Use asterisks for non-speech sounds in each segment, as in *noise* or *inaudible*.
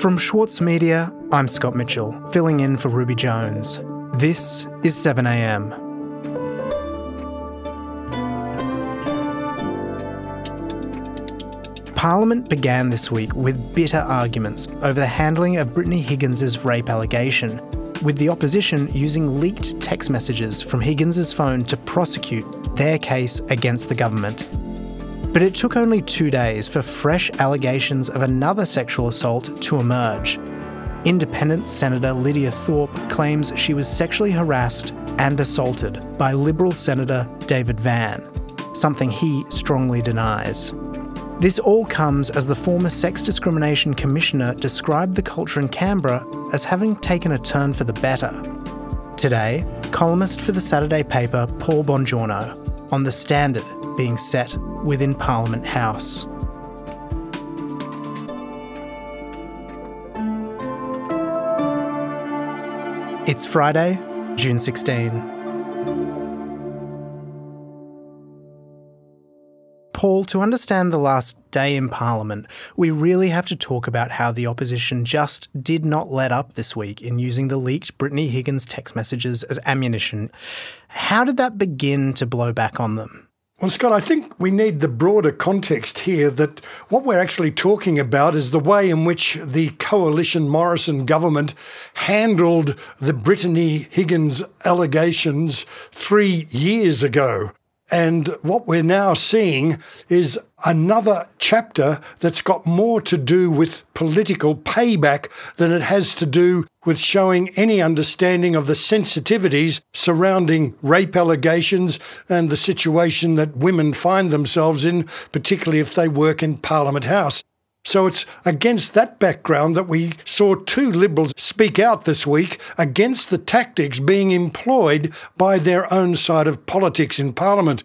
From Schwartz Media, I'm Scott Mitchell, filling in for Ruby Jones. This is 7am. Parliament began this week with bitter arguments over the handling of Brittany Higgins' rape allegation, with the opposition using leaked text messages from Higgins' phone to prosecute their case against the government. But it took only two days for fresh allegations of another sexual assault to emerge. Independent Senator Lidia Thorpe claims she was sexually harassed and assaulted by Liberal Senator David Van, something he strongly denies. This all comes as the former Sex Discrimination Commissioner described the culture in Canberra as having taken a turn for the better. Today, columnist for the Saturday paper Paul Bongiorno on the standard being set within Parliament House. It's Friday, June 16. Paul, to understand the last day in Parliament, we really have to talk about how the opposition just did not let up this week in using the leaked Brittany Higgins text messages as ammunition. How did that begin to blow back on them? Well, Scott, I think we need the broader context here that what we're actually talking about is the way in which the coalition Morrison government handled the Brittany Higgins allegations three years ago. And what we're now seeing is another chapter that's got more to do with political payback than it has to do with showing any understanding of the sensitivities surrounding rape allegations and the situation that women find themselves in, particularly if they work in Parliament House. So it's against that background that we saw two Liberals speak out this week against the tactics being employed by their own side of politics in Parliament.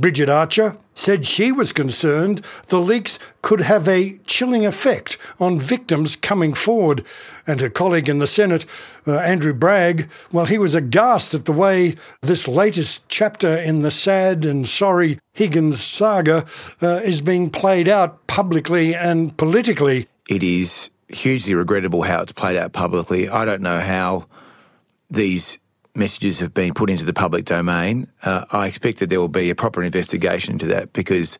Bridget Archer said she was concerned the leaks could have a chilling effect on victims coming forward. And her colleague in the Senate, uh, Andrew Bragg, well, he was aghast at the way this latest chapter in the sad and sorry Higgins saga uh, is being played out publicly and politically. It is hugely regrettable how it's played out publicly. I don't know how these messages have been put into the public domain, uh, I expect that there will be a proper investigation into that because,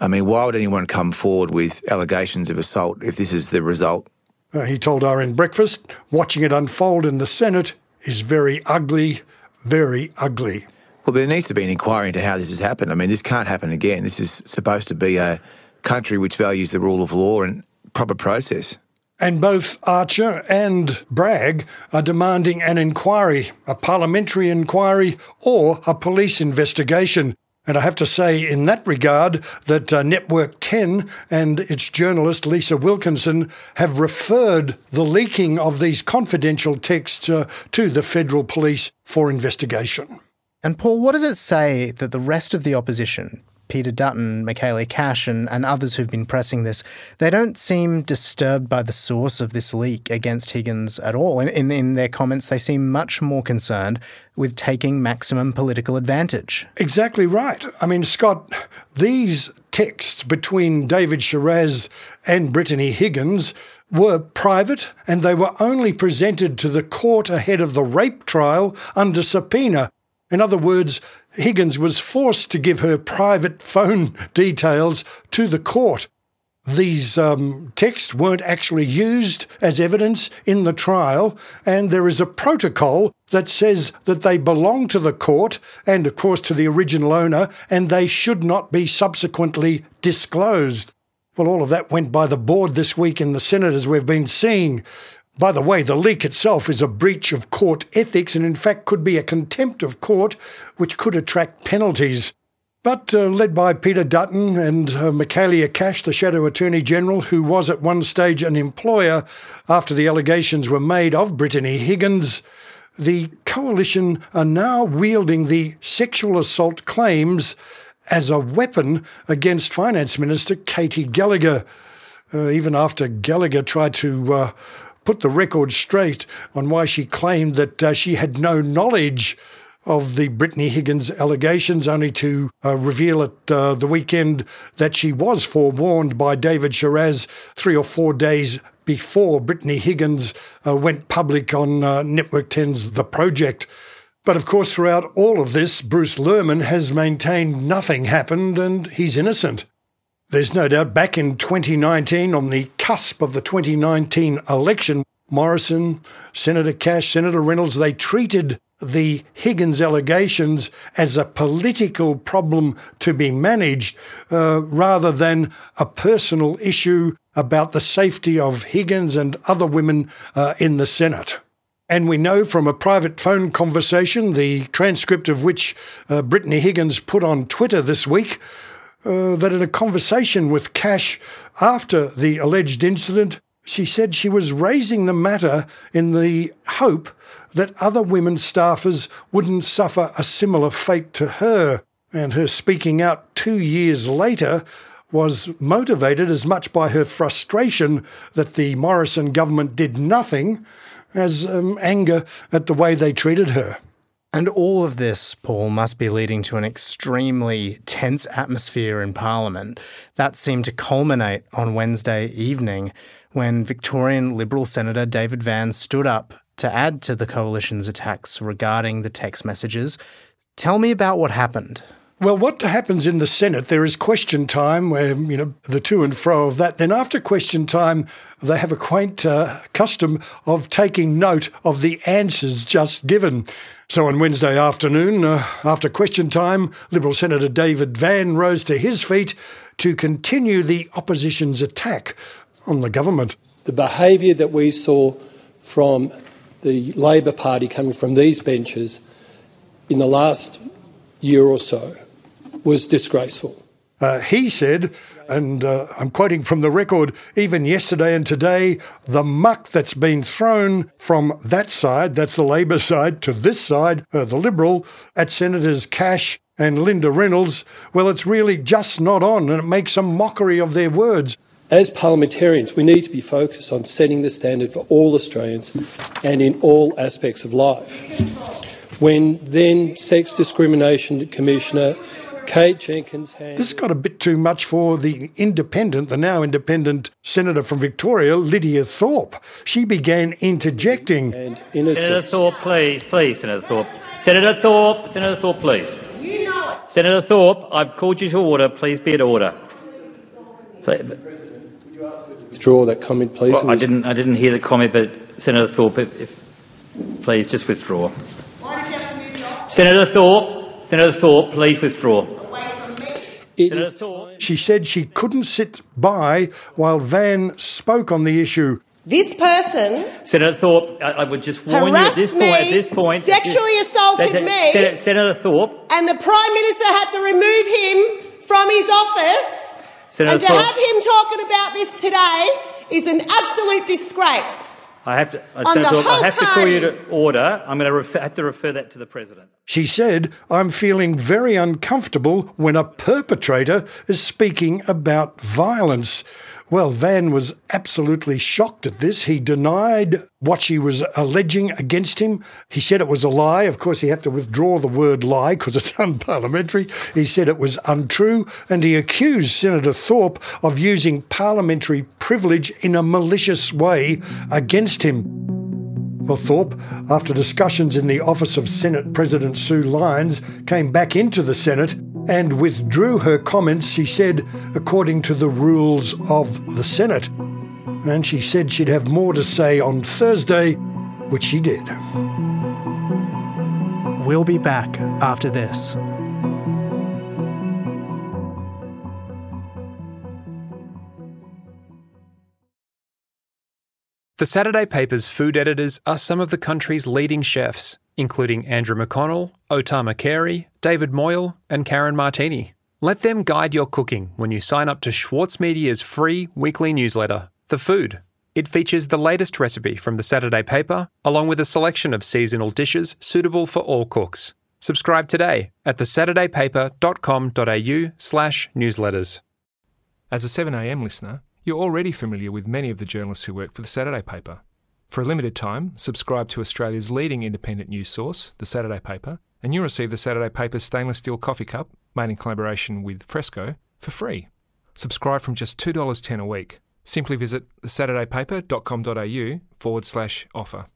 I mean, why would anyone come forward with allegations of assault if this is the result? Uh, he told RN Breakfast, watching it unfold in the Senate is very ugly, very ugly. Well, there needs to be an inquiry into how this has happened. I mean, this can't happen again. This is supposed to be a country which values the rule of law and proper process. And both Archer and Bragg are demanding an inquiry, a parliamentary inquiry, or a police investigation. And I have to say, in that regard, that uh, Network 10 and its journalist Lisa Wilkinson have referred the leaking of these confidential texts uh, to the federal police for investigation. And Paul, what does it say that the rest of the opposition, Peter Dutton, Michaelia Cash, and, and others who've been pressing this, they don't seem disturbed by the source of this leak against Higgins at all. In, in, in their comments, they seem much more concerned with taking maximum political advantage. Exactly right. I mean, Scott, these texts between David Sharaz and Brittany Higgins were private and they were only presented to the court ahead of the rape trial under subpoena. In other words, Higgins was forced to give her private phone details to the court. These um, texts weren't actually used as evidence in the trial, and there is a protocol that says that they belong to the court and, of course, to the original owner, and they should not be subsequently disclosed. Well, all of that went by the board this week in the Senate, as we've been seeing. By the way, the leak itself is a breach of court ethics and, in fact, could be a contempt of court, which could attract penalties. But uh, led by Peter Dutton and uh, Michaelia Cash, the Shadow Attorney General, who was at one stage an employer after the allegations were made of Brittany Higgins, the coalition are now wielding the sexual assault claims as a weapon against Finance Minister Katy Gallagher. Uh, even after Gallagher tried to uh, put the record straight on why she claimed that uh, she had no knowledge of the Brittany Higgins allegations, only to uh, reveal at uh, the weekend that she was forewarned by David Sharaz three or four days before Brittany Higgins uh, went public on uh, Network 10's The Project. But of course, throughout all of this, Bruce Lehrmann has maintained nothing happened and he's innocent. There's no doubt back in 2019, on the cusp of the 2019 election, Morrison, Senator Cash, Senator Reynolds, they treated the Higgins allegations as a political problem to be managed uh, rather than a personal issue about the safety of Higgins and other women uh, in the Senate. And we know from a private phone conversation, the transcript of which uh, Brittany Higgins put on Twitter this week, uh, that in a conversation with Cash after the alleged incident, she said she was raising the matter in the hope that other women staffers wouldn't suffer a similar fate to her. And her speaking out two years later was motivated as much by her frustration that the Morrison government did nothing as um, anger at the way they treated her. And all of this, Paul, must be leading to an extremely tense atmosphere in Parliament. That seemed to culminate on Wednesday evening when Victorian Liberal Senator David Van stood up to add to the coalition's attacks regarding the text messages. Tell me about what happened. Well, what happens in the Senate, there is question time where, you know, the to and fro of that. Then after question time, they have a quaint uh, custom of taking note of the answers just given. So on Wednesday afternoon, uh, after question time, Liberal Senator David Van rose to his feet to continue the opposition's attack on the government. The behaviour that we saw from the Labor Party coming from these benches in the last year or so was disgraceful. Uh, he said, and uh, I'm quoting from the record, even yesterday and today, the muck that's been thrown from that side, that's the Labor side, to this side, uh, the Liberal, at Senators Cash and Linda Reynolds, well, it's really just not on, and it makes a mockery of their words. As parliamentarians, we need to be focused on setting the standard for all Australians and in all aspects of life. When then Sex Discrimination Commissioner Kate Jenkins This got a bit too much for the independent, the now independent Senator from Victoria, Lidia Thorpe. She began interjecting. And Senator Thorpe, please, please, Senator Thorpe. Senator Thorpe, Senator Thorpe, please. Senator Thorpe, I've called you to order. Please be at order. Withdraw that comment, please. Well, I didn't. I didn't hear the comment, but Senator Thorpe, if, if, please just withdraw. Senator Thorpe, Senator Thorpe, please withdraw. She said she couldn't sit by while Van spoke on the issue. This person, Senator Thorpe, I, I would just warn you at this me, point. At this point, sexually this, assaulted that, me, Senator, Senator Thorpe, and the Prime Minister had to remove him from his office. Senator and to Thorpe, have him talking about this today is an absolute disgrace. I have to, uh, On Senator I have to call you to order. I'm going to refer, have to refer that to the president. She said, I'm feeling very uncomfortable when a perpetrator is speaking about violence. Well, Van was absolutely shocked at this. He denied what she was alleging against him. He said it was a lie. Of course, he had to withdraw the word lie because it's *laughs* unparliamentary. He said it was untrue, and he accused Senator Thorpe of using parliamentary privilege in a malicious way against him. Well, Thorpe, after discussions in the office of Senate President Sue Lines, came back into the Senate and withdrew her comments, she said, according to the rules of the Senate. And she said she'd have more to say on Thursday, which she did. We'll be back after this. The Saturday paper's food editors are some of the country's leading chefs, including Andrew McConnell, O Tama Carey, David Moyle, and Karen Martini. Let them guide your cooking when you sign up to Schwartz Media's free weekly newsletter, The Food. It features the latest recipe from the Saturday paper, along with a selection of seasonal dishes suitable for all cooks. Subscribe today at thesaturdaypaper.com.au slash newsletters. As a 7am listener, you're already familiar with many of the journalists who work for the Saturday paper. For a limited time, subscribe to Australia's leading independent news source, the Saturday paper, and you'll receive the Saturday Paper's stainless steel coffee cup, made in collaboration with Fresco, for free. Subscribe from just $2.10 a week. Simply visit thesaturdaypaper.com.au forward slash offer.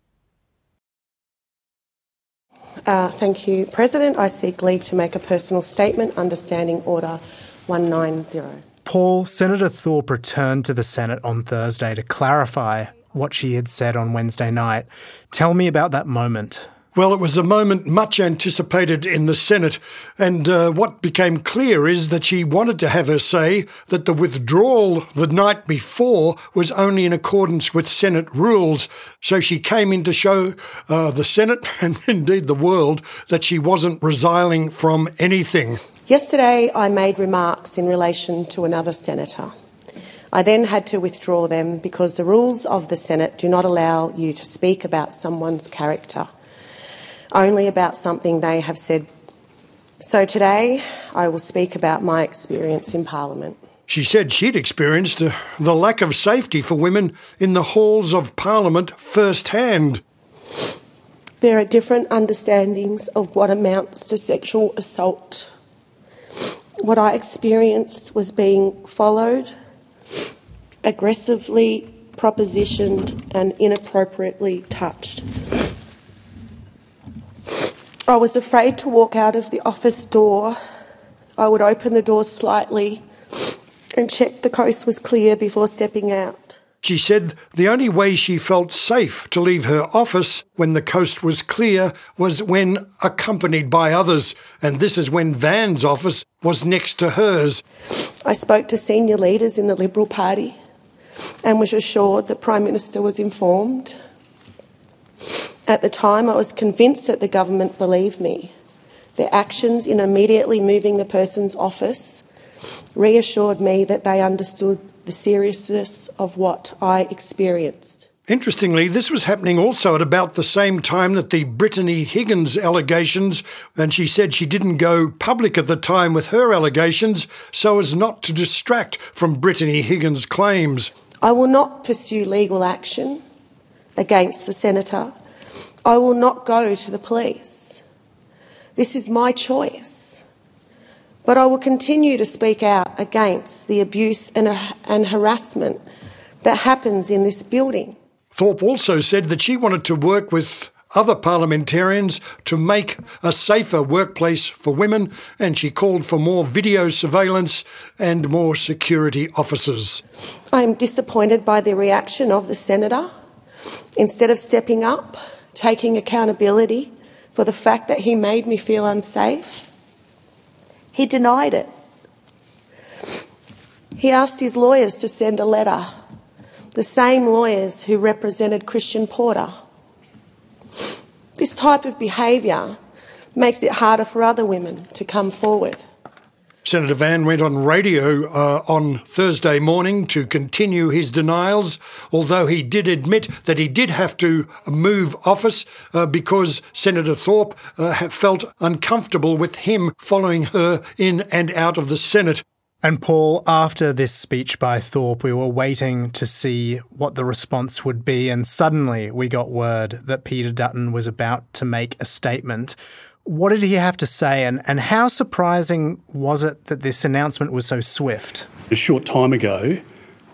Uh, thank you, President. I seek leave to make a personal statement under Standing Order 190. Paul, Senator Thorpe returned to the Senate on Thursday to clarify what she had said on Wednesday night. Tell me about that moment. Well, it was a moment much anticipated in the Senate, and uh, what became clear is that she wanted to have her say that the withdrawal the night before was only in accordance with Senate rules. So she came in to show uh, the Senate *laughs* and indeed the world that she wasn't resiling from anything. Yesterday, I made remarks in relation to another senator. I then had to withdraw them because the rules of the Senate do not allow you to speak about someone's character only about something they have said. So today I will speak about my experience in Parliament. She said she'd experienced the lack of safety for women in the halls of Parliament firsthand. There are different understandings of what amounts to sexual assault. What I experienced was being followed, aggressively propositioned, and inappropriately touched. I was afraid to walk out of the office door. I would open the door slightly and check the coast was clear before stepping out. She said the only way she felt safe to leave her office when the coast was clear was when accompanied by others, and this is when Van's office was next to hers. I spoke to senior leaders in the Liberal Party and was assured the Prime Minister was informed at the time, I was convinced that the government believed me. Their actions in immediately moving the person's office reassured me that they understood the seriousness of what I experienced. Interestingly, this was happening also at about the same time that the Brittany Higgins allegations, and she said she didn't go public at the time with her allegations so as not to distract from Brittany Higgins' claims. I will not pursue legal action against the Senator I will not go to the police. This is my choice. But I will continue to speak out against the abuse and, and harassment that happens in this building. Thorpe also said that she wanted to work with other parliamentarians to make a safer workplace for women, and she called for more video surveillance and more security officers. I am disappointed by the reaction of the senator. Instead of stepping up taking accountability for the fact that he made me feel unsafe. He denied it. He asked his lawyers to send a letter, the same lawyers who represented Christian Porter. This type of behaviour makes it harder for other women to come forward. Senator Van went on radio uh, on Thursday morning to continue his denials, although he did admit that he did have to move office uh, because Senator Thorpe uh, felt uncomfortable with him following her in and out of the Senate. And Paul, after this speech by Thorpe, we were waiting to see what the response would be, and suddenly we got word that Peter Dutton was about to make a statement what did he have to say, and, and how surprising was it that this announcement was so swift? A short time ago,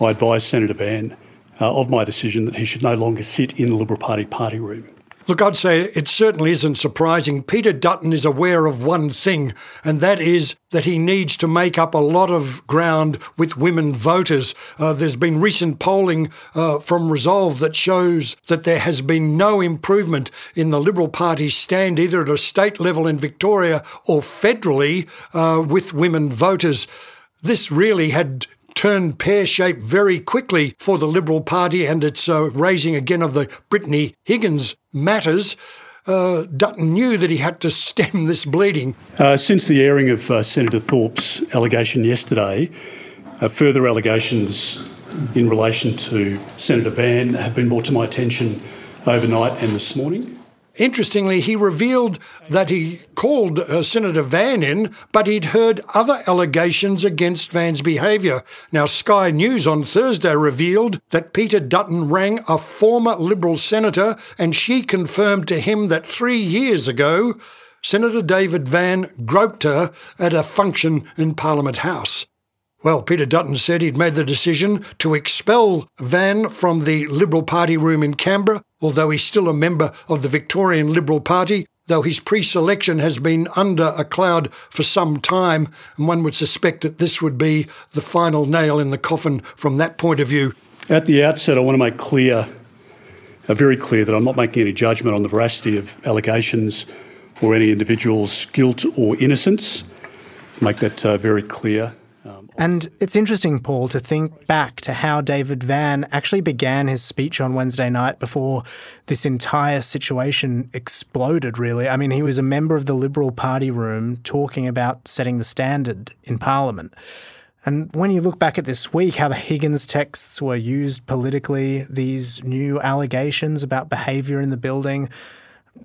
I advised Senator Van uh, of my decision that he should no longer sit in the Liberal Party party room. Look, I'd say it certainly isn't surprising. Peter Dutton is aware of one thing, and that is that he needs to make up a lot of ground with women voters. Uh, there's been recent polling uh, from Resolve that shows that there has been no improvement in the Liberal Party's stand, either at a state level in Victoria or federally, uh, with women voters. This really had turned pear shaped very quickly for the Liberal Party and its uh, raising again of the Brittany Higgins matters. Uh, Dutton knew that he had to stem *laughs* this bleeding. Uh, since the airing of uh, Senator Thorpe's allegation yesterday, uh, further allegations in relation to Senator Van have been brought to my attention overnight and this morning. Interestingly, he revealed that he called uh, Senator Van in, but he'd heard other allegations against Van's behaviour. Now, Sky News on Thursday revealed that Peter Dutton rang a former Liberal senator and she confirmed to him that three years ago, Senator David Van groped her at a function in Parliament House. Well, Peter Dutton said he'd made the decision to expel Van from the Liberal Party room in Canberra, although he's still a member of the Victorian Liberal Party, though his pre selection has been under a cloud for some time, and one would suspect that this would be the final nail in the coffin from that point of view. At the outset, I want to make clear, uh, very clear, that I'm not making any judgment on the veracity of allegations or any individual's guilt or innocence. Make that uh, very clear. And it's interesting, Paul, to think back to how David Van actually began his speech on Wednesday night before this entire situation exploded, really. I mean, he was a member of the Liberal Party room talking about setting the standard in Parliament. And when you look back at this week, how the Higgins texts were used politically, these new allegations about behaviour in the building,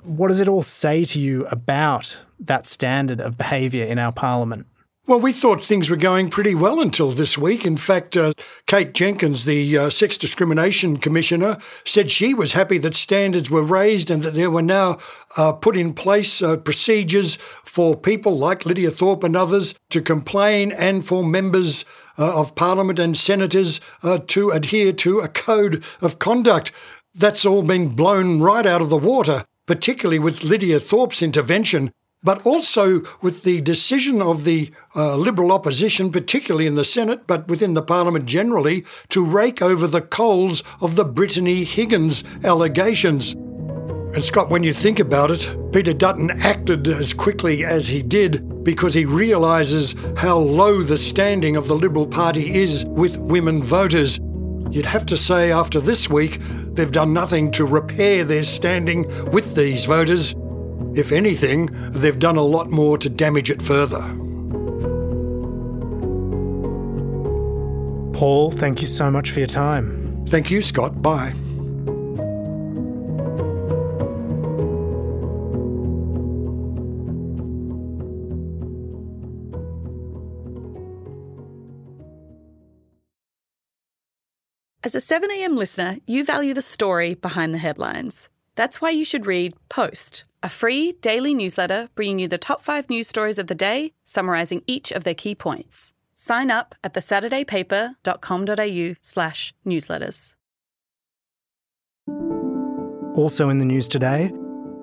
what does it all say to you about that standard of behaviour in our Parliament? Well, we thought things were going pretty well until this week. In fact, uh, Kate Jenkins, the uh, Sex Discrimination Commissioner, said she was happy that standards were raised and that there were now uh, put in place uh, procedures for people like Lidia Thorpe and others to complain and for members uh, of Parliament and senators uh, to adhere to a code of conduct. That's all been blown right out of the water, particularly with Lidia Thorpe's intervention but also with the decision of the uh, Liberal opposition, particularly in the Senate, but within the Parliament generally, to rake over the coals of the Brittany Higgins allegations. And Scott, when you think about it, Peter Dutton acted as quickly as he did because he realises how low the standing of the Liberal Party is with women voters. You'd have to say after this week, they've done nothing to repair their standing with these voters. If anything, they've done a lot more to damage it further. Paul, thank you so much for your time. Thank you, Scott. Bye. As a 7am listener, you value the story behind the headlines. That's why you should read Post a free daily newsletter bringing you the top five news stories of the day, summarising each of their key points. Sign up at thesaturdaypaper.com.au slash newsletters. Also in the news today,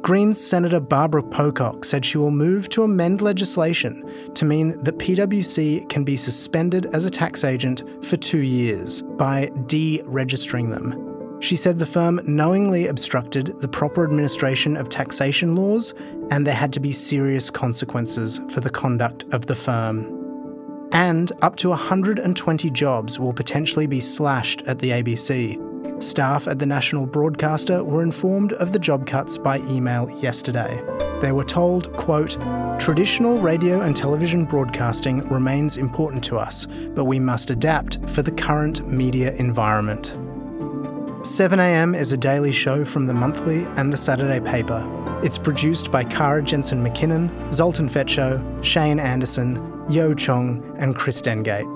Greens Senator Barbara Pocock said she will move to amend legislation to mean that PwC can be suspended as a tax agent for two years by deregistering them. She said the firm knowingly obstructed the proper administration of taxation laws and there had to be serious consequences for the conduct of the firm. And up to 120 jobs will potentially be slashed at the ABC. Staff at the national broadcaster were informed of the job cuts by email yesterday. They were told, quote, Traditional radio and television broadcasting remains important to us, but we must adapt for the current media environment. 7am is a daily show from the monthly and the Saturday paper. It's produced by Kara Jensen McKinnon, Zoltan Fecso, Shane Anderson, Yo Chong, and Chris Dengate.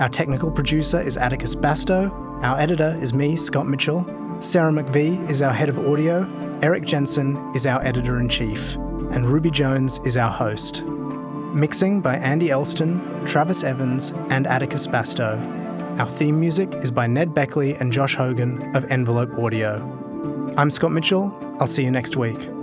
Our technical producer is Atticus Bastow. Our editor is me, Scott Mitchell. Sarah McVeigh is our head of audio. Erik Jensen is our editor in chief. And Ruby Jones is our host. Mixing by Andy Elston, Travis Evans, and Atticus Bastow. Our theme music is by Ned Beckley and Josh Hogan of Envelope Audio. I'm Scott Mitchell. I'll see you next week.